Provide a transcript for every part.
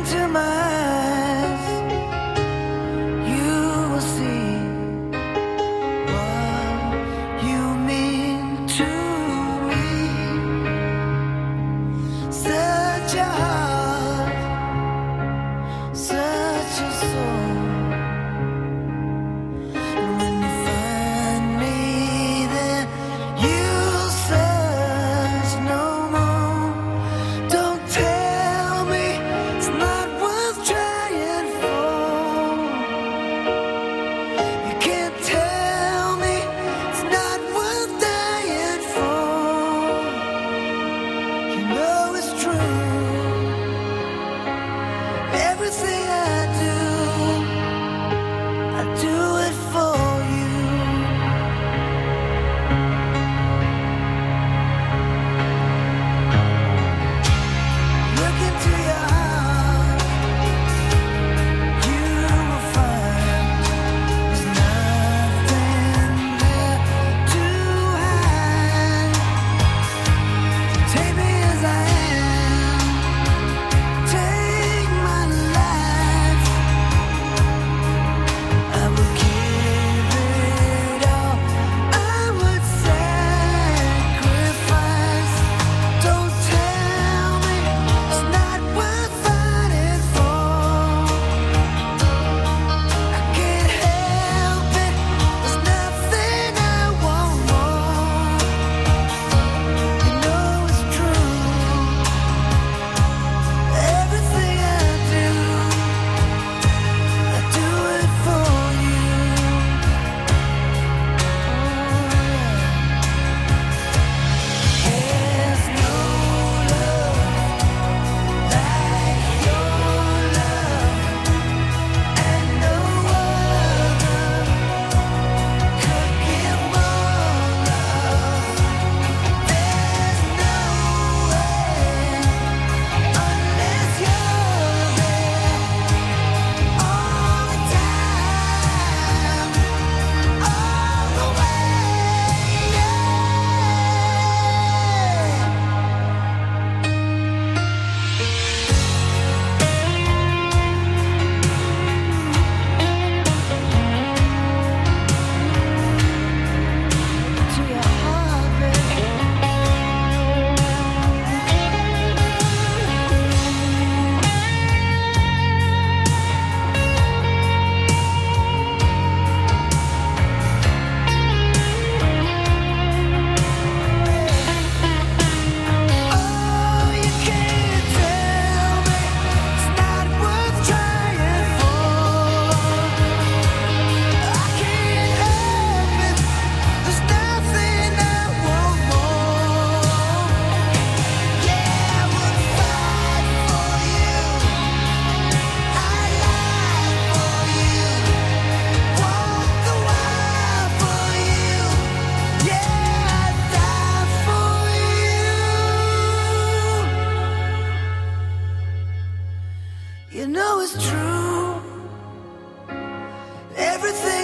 into my eyes, you will see what you mean to me. Such a You know it's true. Everything.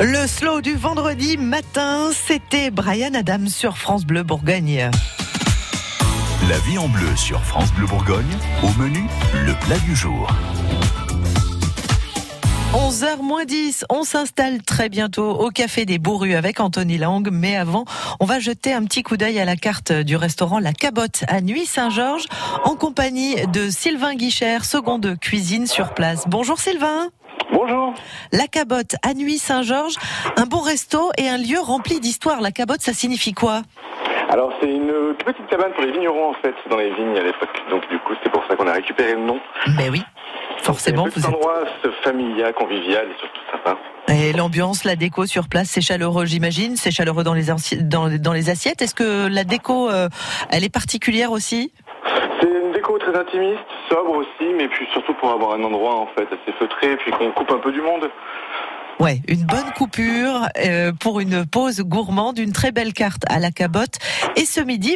Le slow du vendredi matin, c'était Brian Adams sur France Bleu Bourgogne. La vie en bleu sur France Bleu Bourgogne. Au menu, le plat du jour. 11h moins 10, on s'installe très bientôt au Café des Bourrues avec Anthony Lang. Mais avant, on va jeter un petit coup d'œil à la carte du restaurant La Cabotte à Nuit-Saint-Georges en compagnie de Sylvain Guichère, second de cuisine sur place. Bonjour Sylvain. Bonjour. La Cabotte à Nuit-Saint-Georges, un bon resto et un lieu rempli d'histoire. La Cabotte, ça signifie quoi? Alors c'est une petite cabane pour les vignerons en fait dans les vignes à l'époque. Donc du coup c'est pour ça qu'on a récupéré le nom. Mais oui, forcément. C'est Vous un êtes... endroit familial, convivial et surtout sympa. Et l'ambiance, la déco sur place, c'est chaleureux, j'imagine. C'est chaleureux dans les, assi- dans, dans les assiettes. Est-ce que la déco, euh, elle est particulière aussi? C'est une déco très intimiste, sobre aussi, mais puis surtout pour avoir un endroit en fait assez feutré, puis qu'on coupe un peu du monde. Ouais, une bonne coupure euh, pour une pause gourmande, une très belle carte à la cabotte. Et ce midi,